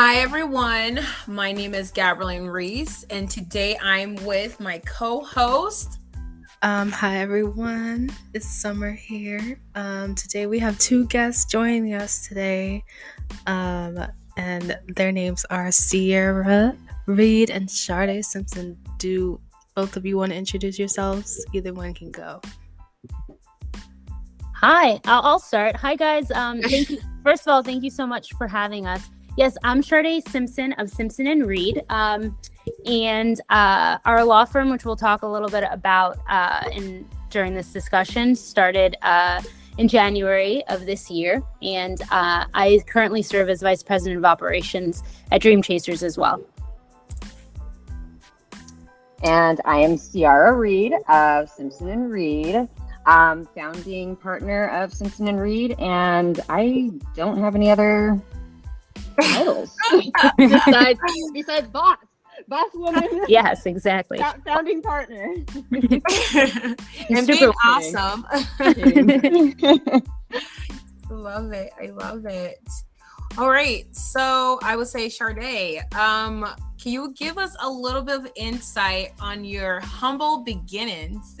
Hi, everyone. My name is Gabrielle Reese, and today I'm with my co host. Um, hi, everyone. It's Summer here. Um, today we have two guests joining us today, um, and their names are Ciara Reed and Shardé Simpson. Do both of you want to introduce yourselves? Either one can go. Hi, I'll, I'll start. Hi, guys. Um, thank you. First of all, thank you so much for having us. Yes, I'm Shardé Simpson of Simpson and Reed, um, and uh, our law firm, which we'll talk a little bit about uh, in during this discussion, started uh, in January of this year, and uh, I currently serve as vice president of operations at Dream Chasers as well. And I am Ciara Reed of Simpson and Reed, um, founding partner of Simpson and Reed, and I don't have any other titles besides besides boss, boss woman. yes, exactly. Founding partner. and being awesome. love it. I love it. All right. So I would say Shardé, um, can you give us a little bit of insight on your humble beginnings?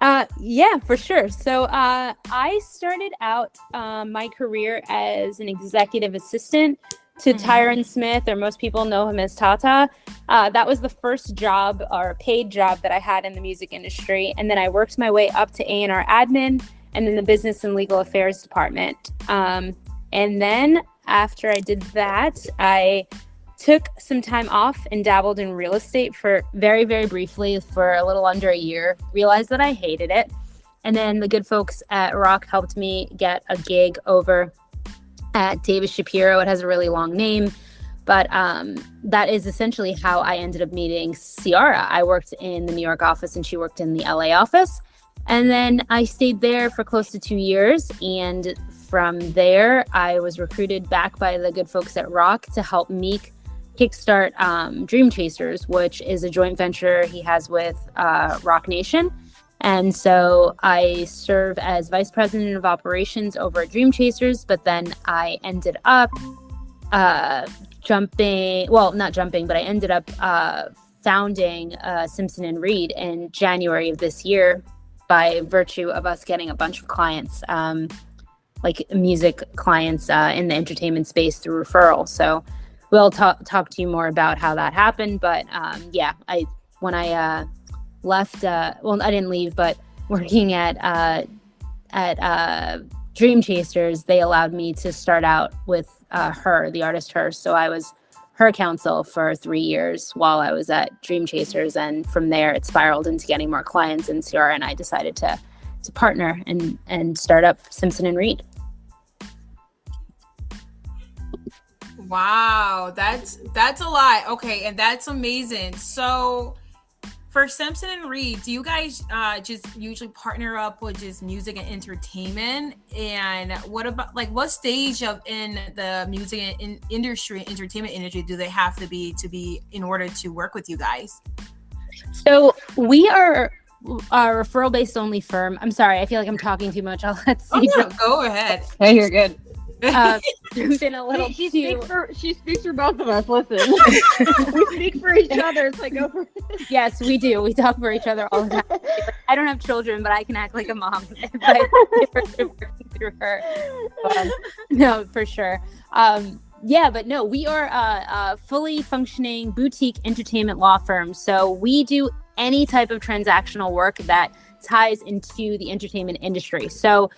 Uh, yeah, for sure. So uh, I started out um, my career as an executive assistant to mm-hmm. Tyran Smith, or most people know him as Tata. Uh, that was the first job or paid job that I had in the music industry, and then I worked my way up to A and R admin, and then the business and legal affairs department. Um, and then after I did that, I took some time off and dabbled in real estate for very, very briefly for a little under a year, realized that I hated it. And then the good folks at Roc helped me get a gig over at Davis Shapiro. It has a really long name, but um, that is essentially how I ended up meeting Ciara. I worked in the New York office and she worked in the LA office. And then I stayed there for close to two years. And from there, I was recruited back by the good folks at Roc to help Meek kickstart um, Dream Chasers, which is a joint venture he has with uh, Roc Nation. And so I serve as vice president of operations over at Dream Chasers, but then I ended up uh, jumping, well, not jumping, but I ended up uh, founding uh, Simpson and Reed in January of this year by virtue of us getting a bunch of clients, um, like music clients uh, in the entertainment space through referral. So we'll talk talk to you more about how that happened. But um, yeah, I when I uh, left, uh, well, I didn't leave, but working at uh, at uh, Dream Chasers, they allowed me to start out with uh, H.E.R., the artist her. So I was her counsel for three years while I was at Dream Chasers, and from there it spiraled into getting more clients. And Ciara and I decided to to partner and and start up Simpson and Reed. Wow, that's that's a lot. Okay, and that's amazing. So for Simpson and Reed, do you guys uh, just usually partner up with just music and entertainment? And what about like what stage of in the music in industry, entertainment industry, do they have to be to be in order to work with you guys? So we are a referral based only firm. I'm sorry, I feel like I'm talking too much. I'll let oh, no, go ahead. Hey, you're good uh, been a little she, she too. Speaks for, she speaks for both of us. Listen, we speak for each other. It's like go for. yes, we do. We talk for each other all the time. I don't have children, but I can act like a mom through her. Um, no, for sure. Um, yeah, but no, we are a, a fully functioning boutique entertainment law firm. So we do any type of transactional work that ties into the entertainment industry. So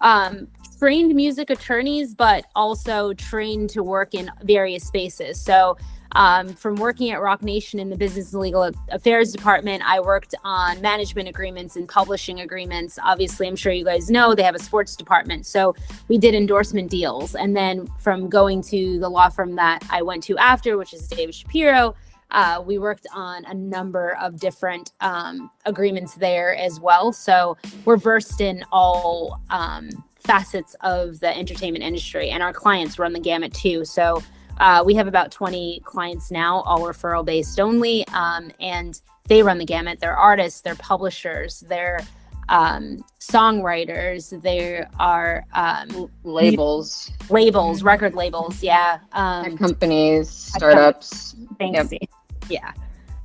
um, trained music attorneys, but also trained to work in various spaces. So, um, from working at Roc Nation in the Business and Legal Affairs Department, I worked on management agreements and publishing agreements. Obviously, I'm sure you guys know they have a sports department. So, we did endorsement deals. And then from going to the law firm that I went to after, which is Davis Shapiro, uh, we worked on a number of different um, agreements there as well. So, we're versed in all. Um, facets of the entertainment industry, and our clients run the gamut too. So uh, we have about 20 clients now, all referral based only, um, and they run the gamut. They're artists, they're publishers, they're um, songwriters. There are um, labels, labels, mm-hmm. record labels. Yeah, um, companies, startups. Thanks. Yep. Yeah.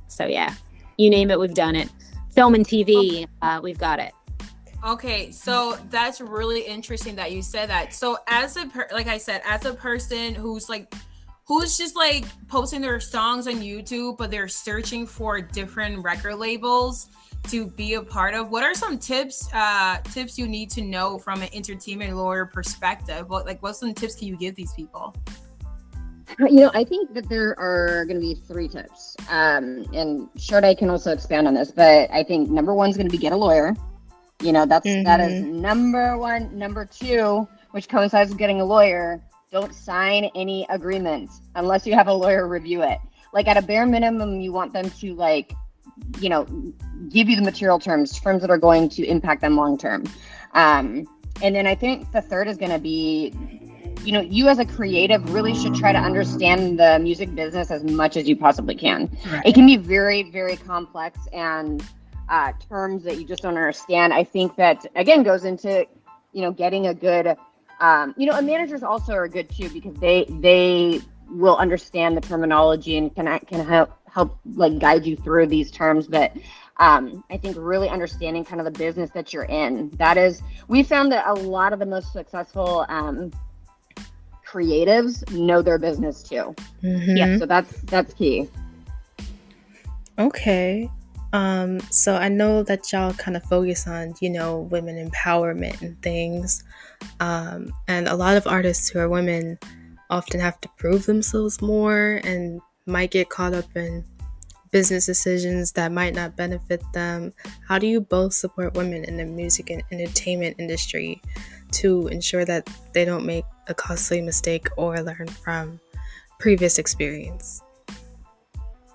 So yeah, you name it, we've done it. Film and TV, uh, we've got it. Okay, so that's really interesting that you said that. So as a per- like I said, as a person who's like who's just like posting their songs on YouTube, but they're searching for different record labels to be a part of. What are some tips uh tips you need to know from an entertainment lawyer perspective? What like what some tips can you give these people? You know, I think that there are going to be three tips. Um, and Shardé can also expand on this, but I think number one is going to be get a lawyer. You know, that's mm-hmm. that is mm-hmm. number one. Number two, which coincides with getting a lawyer, don't sign any agreements unless you have a lawyer review it. Like at a bare minimum, you want them to like, you know, give you the material terms, terms that are going to impact them long term. Um, and then I think the third is going to be, you know, you as a creative really should try to understand the music business as much as you possibly can. Right. It can be very, very complex and uh, terms that you just don't understand. I think that again goes into you know getting a good um, you know and managers also are good too because they they will understand the terminology and can can help help like guide you through these terms but um, I think really understanding kind of the business that you're in. That is, we found that a lot of the most successful um, creatives know their business too. Mm-hmm. Yeah, so that's that's key. Okay. Um, so I know that y'all kind of focus on, you know, women empowerment and things. Um, and a lot of artists who are women often have to prove themselves more and might get caught up in business decisions that might not benefit them. How do you both support women in the music and entertainment industry to ensure that they don't make a costly mistake or learn from previous experience?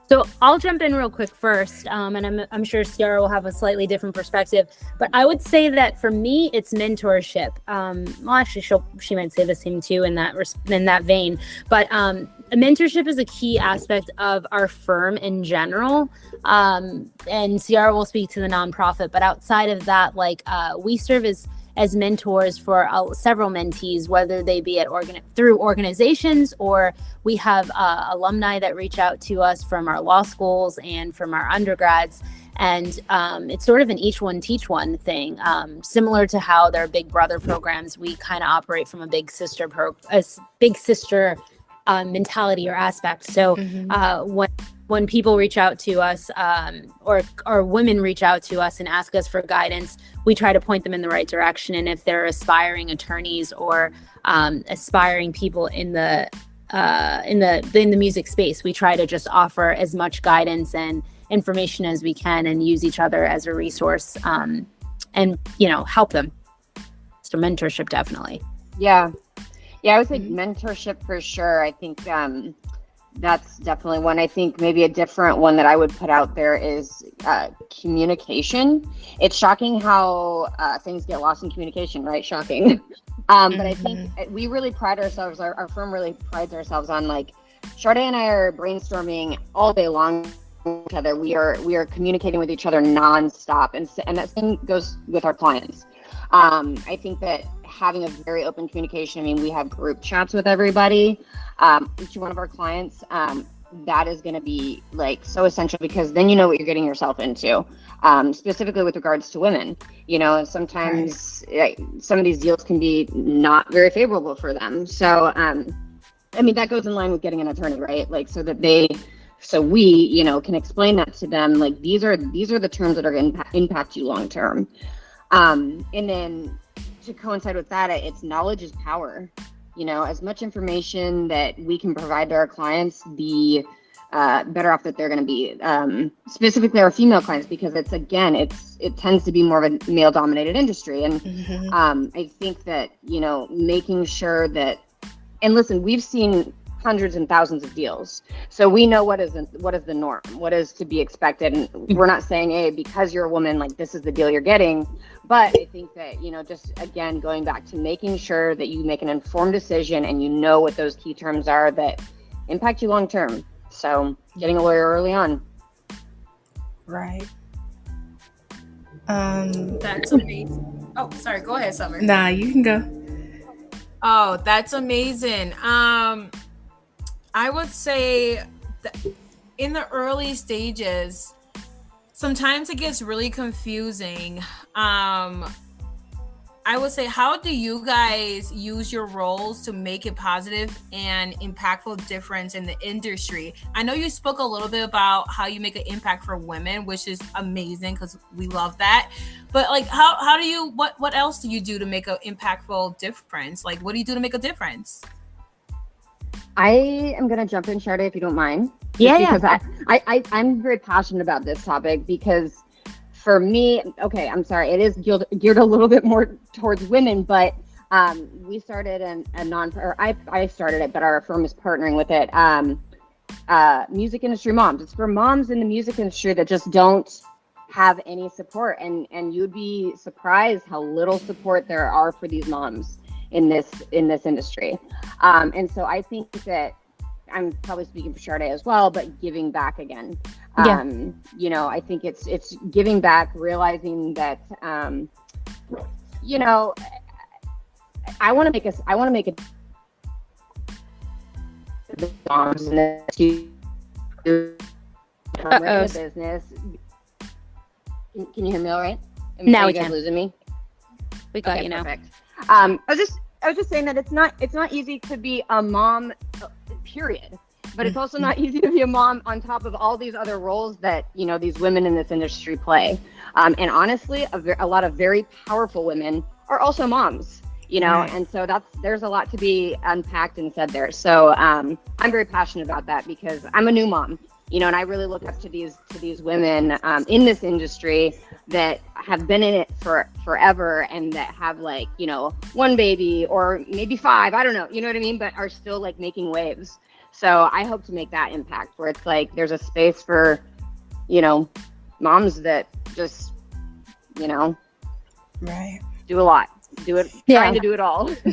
So I'll jump in real quick first, um, and I'm, I'm sure Ciara will have a slightly different perspective. But I would say that for me, it's mentorship. Um, well, actually, she she might say the same too in that in that vein. But um, mentorship is a key aspect of our firm in general. Um, and Ciara will speak to the nonprofit, but outside of that, like uh, we serve as as mentors for uh, several mentees, whether they be at organ through organizations or we have uh, alumni that reach out to us from our law schools and from our undergrads. And um, it's sort of an each one teach one thing, um, similar to how their Big Brother programs. We kind of operate from a big sister pro, a big sister uh, mentality or aspect. So mm-hmm. uh, when when people reach out to us um, or or women reach out to us and ask us for guidance, we try to point them in the right direction. And if they're aspiring attorneys or um, aspiring people in the uh, in the in the music space, we try to just offer as much guidance and information as we can, and use each other as a resource, um, and you know help them. So mentorship, definitely. Yeah, yeah, I would say mm-hmm. mentorship for sure. I think um, that's definitely one. I think maybe a different one that I would put out there is uh, communication. It's shocking how uh, things get lost in communication, right? Shocking. Um, but I think mm-hmm. we really pride ourselves, our, our firm really prides ourselves on like, Shardé and I are brainstorming all day long each other. We are we are communicating with each other nonstop, and and that same goes with our clients. Um, I think that having a very open communication. I mean, we have group chats with everybody, um, each one of our clients. Um, that is going to be like so essential because then you know what you're getting yourself into. Um, specifically with regards to women, you know, sometimes right. some of these deals can be not very favorable for them. So, um, I mean, that goes in line with getting an attorney, right? Like, so that they, so we, you know, can explain that to them. Like, these are these are the terms that are going to impact you long term. Um, and then to coincide with that, it's knowledge is power. You know, as much information that we can provide to our clients, the uh, better off that they're going to be. Um, specifically, our female clients, because it's again, it's it tends to be more of a male-dominated industry, and mm-hmm. um, I think that you know, making sure that, and listen, we've seen hundreds and thousands of deals. So we know what is what is the norm, what is to be expected. And we're not saying, hey, because you're a woman, like this is the deal you're getting. But I think that, you know, just again going back to making sure that you make an informed decision and you know what those key terms are that impact you long term. So getting a lawyer early on. Right. Um, That's amazing. Oh, sorry. Go ahead, Summer. nah, you can go. Oh, that's amazing. Um, I would say in the early stages, sometimes it gets really confusing. Um, I would say, how do you guys use your roles to make a positive and impactful difference in the industry? I know you spoke a little bit about how you make an impact for women, which is amazing because we love that. But like, how how do you what what else do you do to make an impactful difference? Like, what do you do to make a difference? I am gonna jump in, Shardé, if you don't mind. Yeah, yeah. Because I, I, I, I'm very passionate about this topic because for me, okay, I'm sorry, it is geared, geared a little bit more towards women, but um, we started an, a non, or I, I started it, but our firm is partnering with it. Um, uh, music industry moms. It's for moms in the music industry that just don't have any support, and and you'd be surprised how little support there are for these moms in this in this industry. Um, and so I think that I'm probably speaking for Sade as well, but giving back again. Yeah. Um, you know, I think it's it's giving back, realizing that um, you know, I want to make us. I want to make moms and the a business. Can, can you hear me all right? Am- Now we you guys can. losing me? We got Okay, you now. Perfect. Um, I was just I was just saying that it's not it's not easy to be a mom, period. But it's also not easy to be a mom on top of all these other roles that you know these women in this industry play. Um, and honestly, a, ver- a lot of very powerful women are also moms. You know, Right. and so that's there's a lot to be unpacked and said there. So um, I'm very passionate about that because I'm a new mom. You know, and I really look up to these to these women um, in this industry that have been in it for forever and that have like you know one baby or maybe five i don't know you know what i mean but are still like making waves so i hope to make that impact where it's like there's a space for you know moms that just you know Right. do a lot do it Yeah. trying to do it all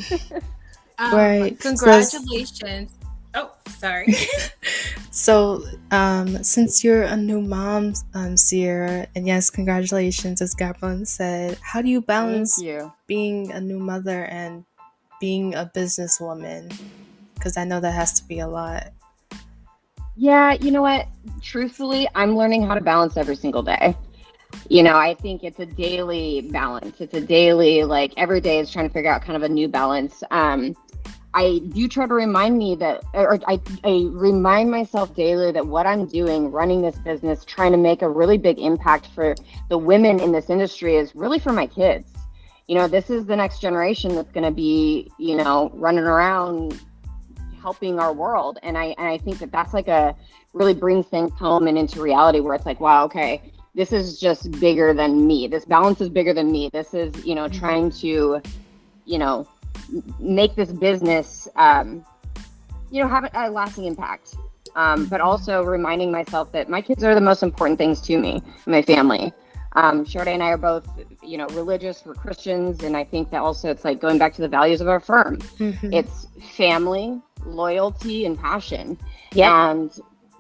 Um, Right. Congratulations. Oh, sorry. So, um, since you're a new mom, um, Ciara, and yes, congratulations, as Gabrielle said, how do you balance you being a new mother and being a businesswoman? Because I know that has to be a lot. Yeah, you know what? Truthfully, I'm learning how to balance every single day. You know, I think it's a daily balance. It's a daily, like every day is trying to figure out kind of a new balance. Um, I do try to remind me that, or I, I remind myself daily that what I'm doing, running this business, trying to make a really big impact for the women in this industry is really for my kids. You know, this is the next generation that's going to be, you know, running around helping our world. And I, and I think that that's like a, really brings things home and into reality where it's like, wow, okay, this is just bigger than me. This balance is bigger than me. This is, you know, mm-hmm. trying to, you know, make this business, um, you know, have a, lasting impact. Um, but also reminding myself that my kids are the most important things to me, my family. Um, Shardé and I are both, you know, religious. We're Christians, and I think that also it's like going back to the values of our firm. Mhm. It's family, loyalty, and passion. Yeah. And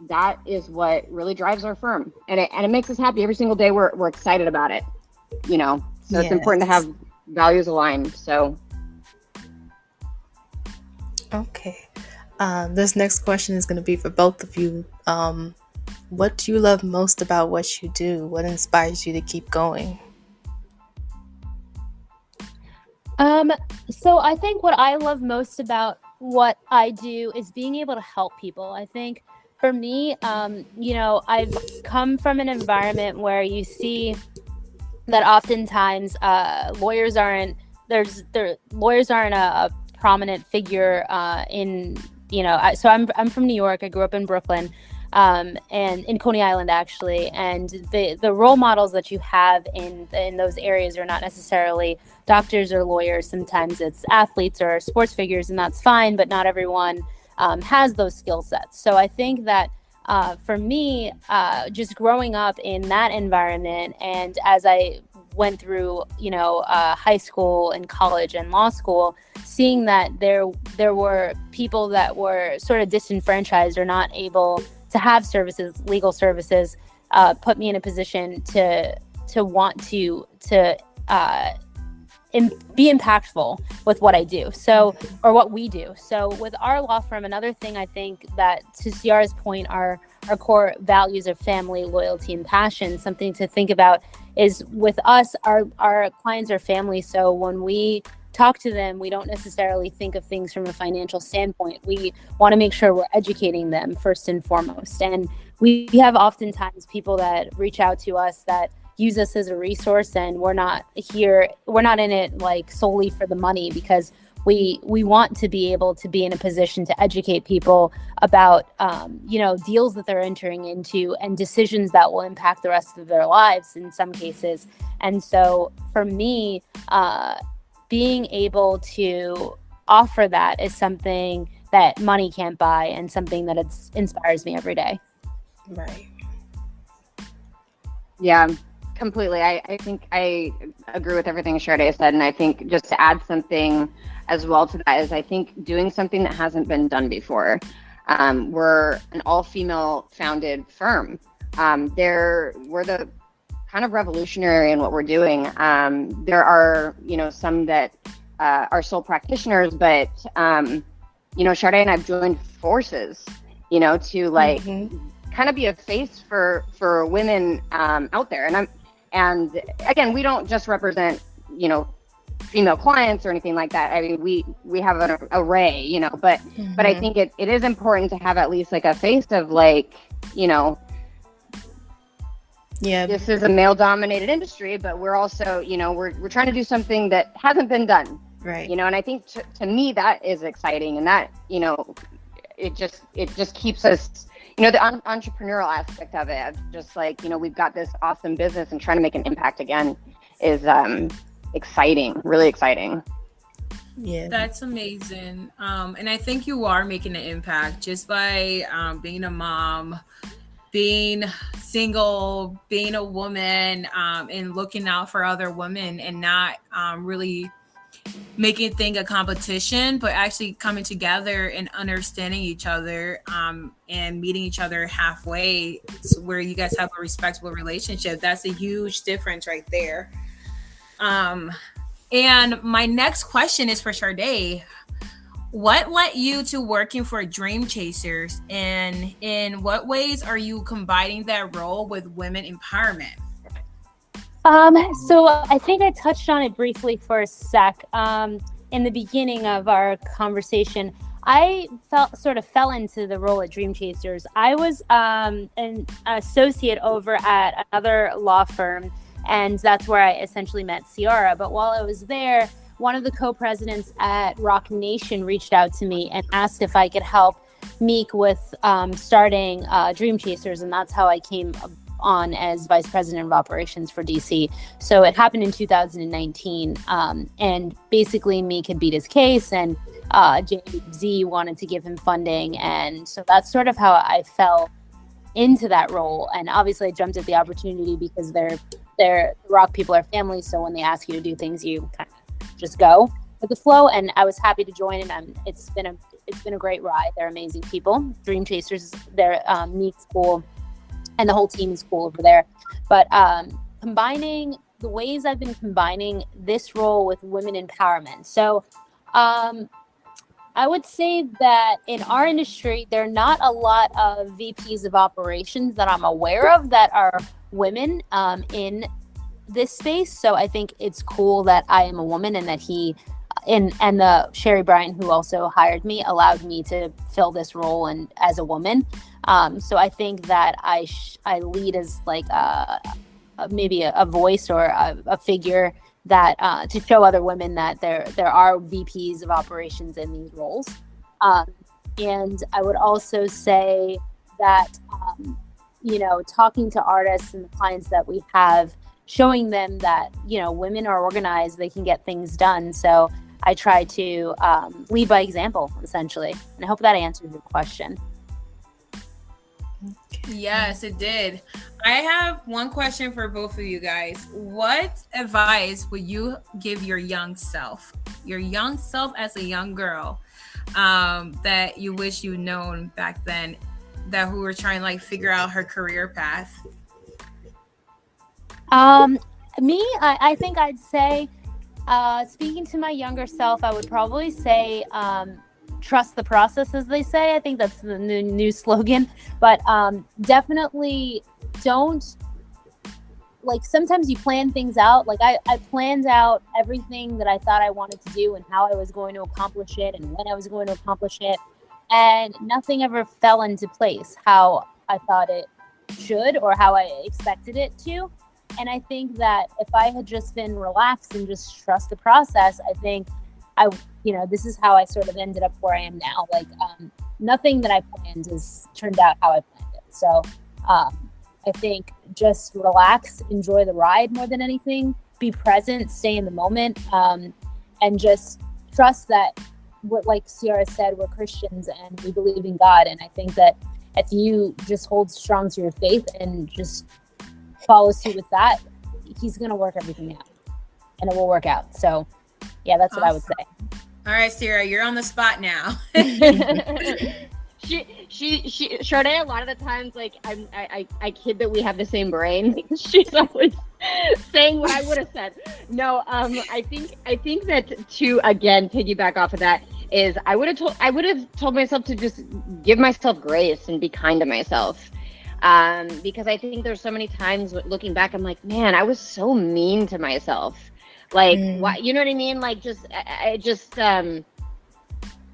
that is what really drives our firm. And it, and it makes us happy every single day. We're, we're excited about it, you know? So it's important to have values aligned. So Okay. Um, this next question is going to be for both of you. Um, what do you love most about what you do? What inspires you to keep going? Um, so I think what I love most about what I do is being able to help people. I think for me, um, you know, I've come from an environment where you see that oftentimes uh, lawyers aren't there's there lawyers aren't a, a prominent figure uh, in you know. I, so I'm I'm from New York. I grew up in Brooklyn. Um, and in Coney Island, actually, and the the role models that you have in in those areas are not necessarily doctors or lawyers. Sometimes it's athletes or sports figures, and that's fine. But not everyone um, has those skill sets. So I think that uh, for me, uh, just growing up in that environment, and as I went through, you know, uh, high school and college and law school, seeing that there there were people that were sort of disenfranchised or not able to have services, legal services, uh, put me in a position to to want to to uh, in, be impactful with what I do. So, or what we do. So, with our law firm, another thing I think that to Ciara's point, our our core values of family, loyalty, and passion. Something to think about is with us, our our clients are family. So when we talk to them, we don't necessarily think of things from a financial standpoint. We want to make sure we're educating them first and foremost. And we have oftentimes people that reach out to us that use us as a resource and we're not here we're not in it like solely for the money because we we want to be able to be in a position to educate people about um, you know deals that they're entering into and decisions that will impact the rest of their lives in some cases and so for me uh, being able to offer that is something that money can't buy and something that it's inspires me every day right yeah completely. I, I think I agree with everything Shardé said. And I think just to add something as well to that is I think doing something that hasn't been done before. Um, we're an all female founded firm. Um, there, we're the kind of revolutionary in what we're doing. Um, there are, you know, some that uh, are sole practitioners, but, um, you know, Shardé and I've joined forces, you know, to like mm-hmm. kind of be a face for for women um, out there. And I'm and again, we don't just represent, you know, female clients or anything like that. I mean, we we have an array, you know, but mm-hmm. but I mm-hmm. think it, it is important to have at least like a face of like, you know, yeah, this is a male dominated industry, but we're also, you know, we're we're trying to do something that hasn't been done. Right. You know, and I think to, to me that is exciting and that, you know, it just it just keeps us you know the un- entrepreneurial aspect of it just like you know we've got this awesome business and trying to make an impact again is um exciting really exciting yeah that's amazing um and i think you are making an impact just by um, being a mom being single being a woman um, and looking out for other women and not um, really making thing a competition, but actually coming together and understanding each other um, and meeting each other halfway where you guys have a respectable relationship. That's a huge difference right there. Um, and my next question is for Shardé. What led you to working for Dream Chasers, and in what ways are you combining that role with women empowerment? Um, so I think I touched on it briefly for a sec um, in the beginning of our conversation. I felt sort of fell into the role at Dream Chasers. I was um, an associate over at another law firm, and that's where I essentially met Ciara. But while I was there, one of the co-presidents at Roc Nation reached out to me and asked if I could help Meek with um, starting uh, Dream Chasers, and that's how I came on as vice president of operations for DC. So it happened in 2019. Um, and basically, Meek had beat his case, and uh, Z wanted to give him funding. And so that's sort of how I fell into that role. And obviously, I jumped at the opportunity because they're, they're Roc people are family. So when they ask you to do things, you kind of just go with the flow. And I was happy to join, and I'm, it's been a it's been a great ride. They're amazing people. Dream Chasers, they're um, Meek school and the whole team is cool over there. But um, combining the ways I've been combining this role with women empowerment. So um, I would say that in our industry, there are not a lot of VPs of operations that I'm aware of that are women um, in this space. So I think it's cool that I am a woman and that he and and the Sherry Bryan who also hired me allowed me to fill this role and as a woman. Um, so I think that I sh- I lead as like a maybe a, a, voice or a, a figure that uh, to show other women that there there are VPs of operations in these roles. Um, and I would also say that um, you know talking to artists and the clients that we have showing them that you know women are organized they can get things done. So i try to um, lead by example essentially. And i hope that answered your question Yes, it did. I have one question for both of you guys. What advice would you give your young self, your young self as a young girl, um, that you wish you'd known back then, that who were trying like figure out her career path? Um, me, I, I think I'd say, uh, speaking to my younger self, I would probably say, um, trust the process, as they say. I think that's the new, new slogan. But um, definitely don't like sometimes you plan things out like I, I planned out everything that i thought i wanted to do and how i was going to accomplish it and when i was going to accomplish it and nothing ever fell into place how i thought it should or how i expected it to and i think that if i had just been relaxed and just trust the process i think i you know this is how i sort of ended up where i am now like um, nothing that i planned has turned out how i planned it so um, I think just relax, enjoy the ride more than anything, be present, stay in the moment, um, and just trust that what, like Ciara said, we're Christians and we believe in God. And I think that if you just hold strong to your faith and just follow suit with that, He's going to work everything out and it will work out. So, yeah, that's awesome. what I would say. All right, Ciara, you're on the spot now. she she she Shardé a lot of the times like I'm I, I, I kid that we have the same brain she's always saying what I would have said. No, um I think I think that to again piggyback off of that is I would have told I would have told myself to just give myself grace and be kind to myself. Um, because I think there's so many times looking back, I'm like, man, I was so mean to myself. Like, mm. what you know what I mean? Like, just I, I just um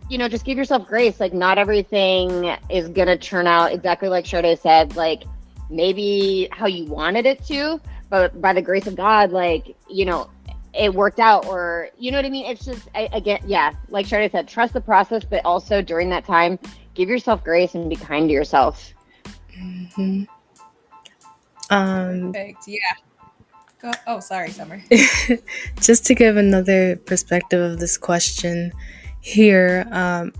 you know, just give yourself grace. Like, not everything is going to turn out exactly like Shardé said, like maybe how you wanted it to, but by the grace of God, like, you know, it worked out or, you know what I mean? It's just, I, again, yeah, like Shardé said, trust the process, but also during that time, give yourself grace and be kind to yourself. Mm-hmm. Um, Perfect. Yeah. Go. Oh, sorry, Summer. just to give another perspective of this question, here um,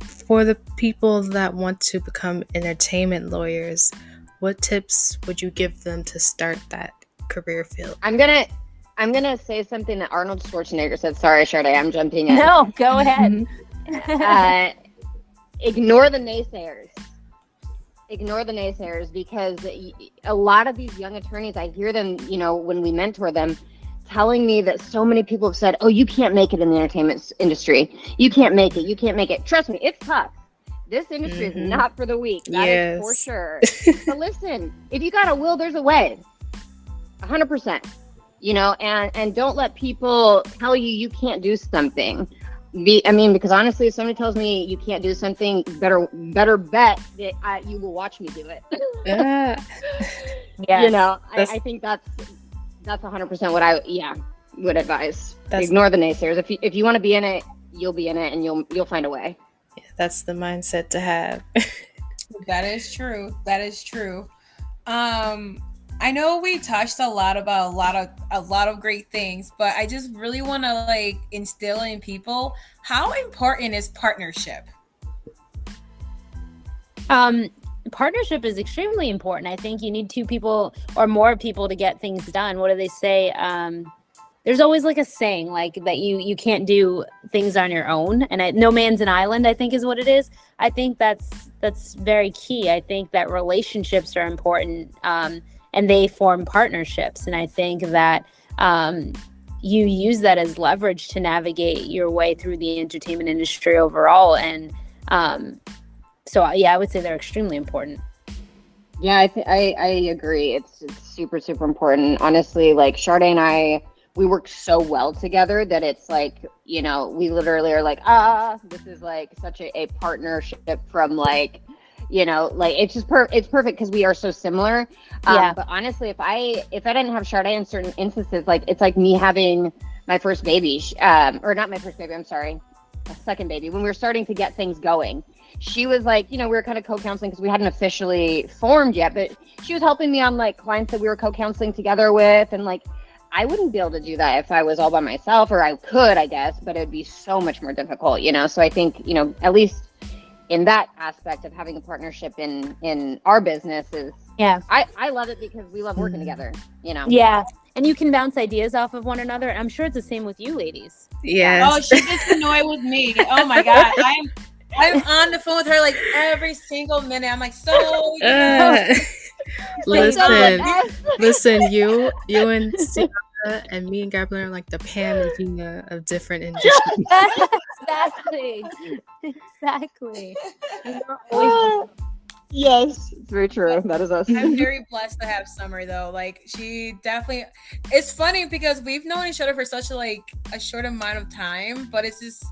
for the people that want to become entertainment lawyers what tips would you give them to start that career field? I'm gonna i'm gonna say something that arnold schwarzenegger said. Sorry Shardé, i'm jumping in. No go ahead. Uh, ignore the naysayers ignore the naysayers because a lot of these young attorneys i hear them you know when we mentor them telling me that so many people have said, "Oh, you can't make it in the entertainment industry. You can't make it. You can't make it." Trust me, it's tough. This industry mm-hmm. is not for the weak. That yes. is for sure. but listen, if you got a will, there's a way. 100%. You know, and and don't let people tell you you can't do something. Be, I mean, because honestly, if somebody tells me you can't do something, better better bet that I, you will watch me do it. yeah. yes. You know, I, I think that's that's 100% what I yeah would advise. That's, Ignore the naysayers. If you if you want to be in it, you'll be in it, and you'll you'll find a way. Yeah, that's the mindset to have. that is true. That is true. Um, I know we touched a lot about a lot of a lot of great things, but I just really want to like instill in people how important is partnership. Um, partnership is extremely important. I think you need two people or more people to get things done. What do they say? Um, there's always like a saying like that you you can't do things on your own and I, no man's an island i think is what it is i think that's that's very key i think that relationships are important um, and they form partnerships and i think that um, you use that as leverage to navigate your way through the entertainment industry overall and um, so yeah, I would say they're extremely important. Yeah, I th- I, I agree. It's it's super super important. Honestly, like Shardé and I, we work so well together that it's like you know we literally are like ah this is like such a, a partnership from like you know like it's just per it's perfect because we are so similar. Um, yeah. But honestly, if I if I didn't have Shardé in certain instances, like it's like me having my first baby, um, or not my first baby. I'm sorry, a second baby. When we were starting to get things going she was like, you know, we were kind of co-counseling because we hadn't officially formed yet, but she was helping me on like clients that we were co-counseling together with, and like I wouldn't be able to do that if I was all by myself, or I could, I guess, but it'd be so much more difficult, you know. So I think, you know, at least in that aspect of having a partnership in in our business is yeah. I I love it because we love working mm-hmm. together, you know. Yeah. And you can bounce ideas off of one another. I'm sure it's the same with you ladies. Yeah. Oh, she gets annoyed with me. Oh my god. I'm I'm on the phone with her like every single minute. I'm like, so uh. listen, listen, you, you and Ciara and me and Gabrielle are like the Pam and Gina of different industries. exactly. Exactly. Uh, yes, it's very true. That is us. I'm very blessed to have Summer though. Like she definitely it's funny because we've known each other for such a like a short amount of time, but it's just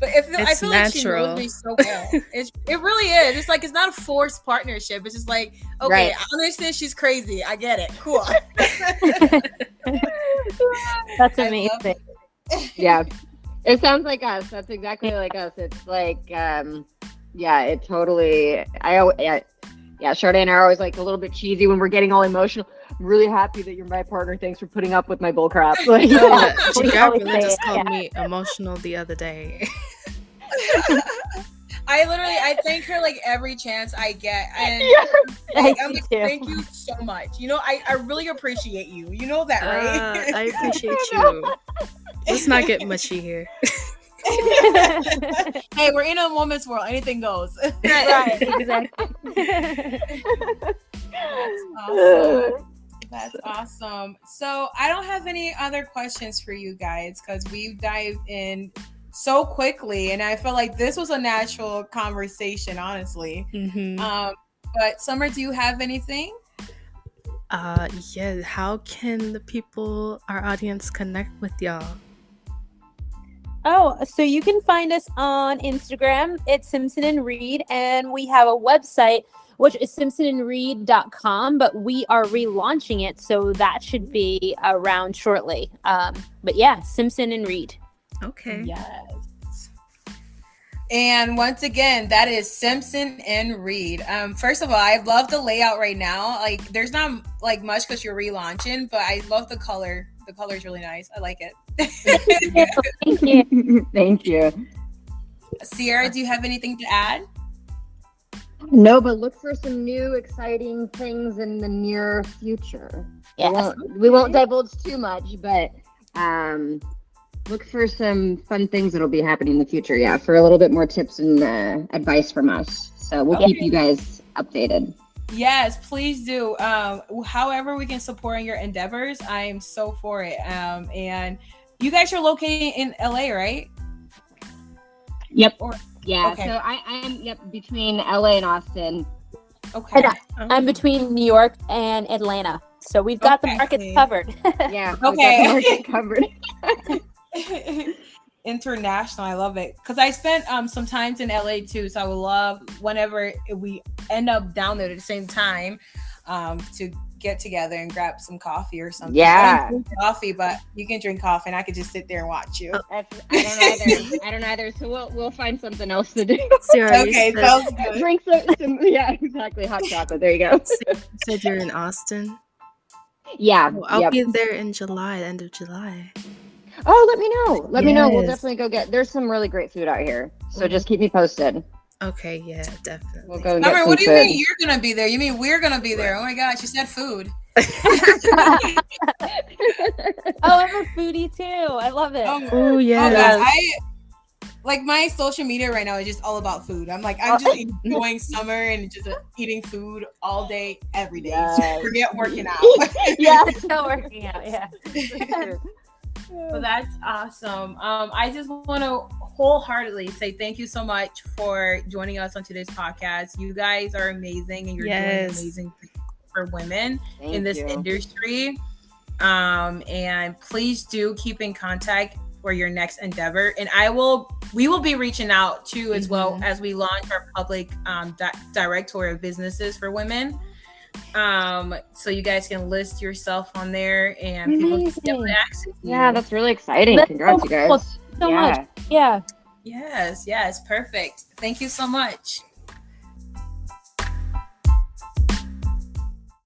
but if I It's feel like she knows me so well. It's it really is. It's like it's not a forced partnership. It's just like, okay, Right. I understand she's crazy. I get it. Cool. That's I love amazing. yeah it sounds like us that's exactly like us it's like um yeah it totally i al- yeah yeah Shardé and I are always like a little bit cheesy when we're getting all emotional i'm really happy that you're my partner thanks for putting up with my bull crap like, No, Yeah. but We Gabrielle always say just called yeah. me emotional the other day. I literally I thank her like every chance I get. And Yeah. like, I I'm like, too. thank you so much. You know, I, I really appreciate you. You know that, Uh, right? I appreciate you. Let's not get mushy here. hey, we're in a woman's world. Anything goes. right, exactly. That's awesome. That's awesome. So I don't have any other questions for you guys because we've dived in so quickly, and I felt like this was a natural conversation, honestly. hmm Um, but Summer, do you have anything? Uh, yeah. How can the people, our audience, connect with y'all? Oh, so you can find us on Instagram. It's Simpson and Reed, and we have a website which is simpsonandreed.com, but we are relaunching it, so that should be around shortly. Um, but yeah, Simpson and Reed. Okay. Yes. And once again, that is Simpson and Reed. Um, first of all, I love the layout right now. Like, there's not like much because you're relaunching, but I love the color. The color is really nice. I like it. Thank you. thank you Ciara, do you have anything to add? no but look for some new exciting things in the near future we won't, we won't divulge too much but um look for some fun things that'll be happening in the future yeah for a little bit more tips and uh, advice from us so we'll keep you guys updated Yes, please do. Um, however, we can support in your endeavors, I am so for it. Um, and you guys are located in LA, right? Yep. Or- yeah okay. so i i am yep between la and austin Okay. And I'm between New York and Atlanta, so we've got the Okay. markets covered. yeah we got Okay. the market covered International, I love it because I spent um some times in LA too. So I would love whenever we end up down there at the same time, um, to get together and grab some coffee or something. Yeah. coffee, but you can drink coffee, and I could just sit there and watch you. That's, i don't either i don't either so we'll we'll find something else to do Sarah, you Okay, said, sounds good. drink some, some yeah exactly hot chocolate there you go you said you're in Austin. yeah Well, I'll yep. be there in July, end of July. Oh let me know let me know we'll definitely go get there's some really great food out here so just keep me posted Okay, yeah, definitely. we'll go and get Summer, some what do you food. mean you're gonna be there? You mean we're gonna be there? Oh my gosh, you said food. oh, I'm a foodie too. I love it. Oh, Oh Oh, yeah. God, I like my social media right now is just all about food. I'm like, I'm just enjoying summer and just uh, eating food all day, every day. So Yes. forget working out. yeah It's still working out. Yeah. So that's awesome. Um, I just want to wholeheartedly say thank you so much for joining us on today's podcast. You guys are amazing, and you're Yes. doing amazing things for women Thank in this you. industry. Um, and please do keep in contact for your next endeavor. And I will, we will be reaching out too, as well Mhm. as we launch our public um, di- directory of businesses for women. Um, so you guys can list yourself on there and people can be able to Amazing. access you. yeah that's really exciting That's congrats so you guys So yeah. much. Yeah. yes, yes, perfect. Thank you so much.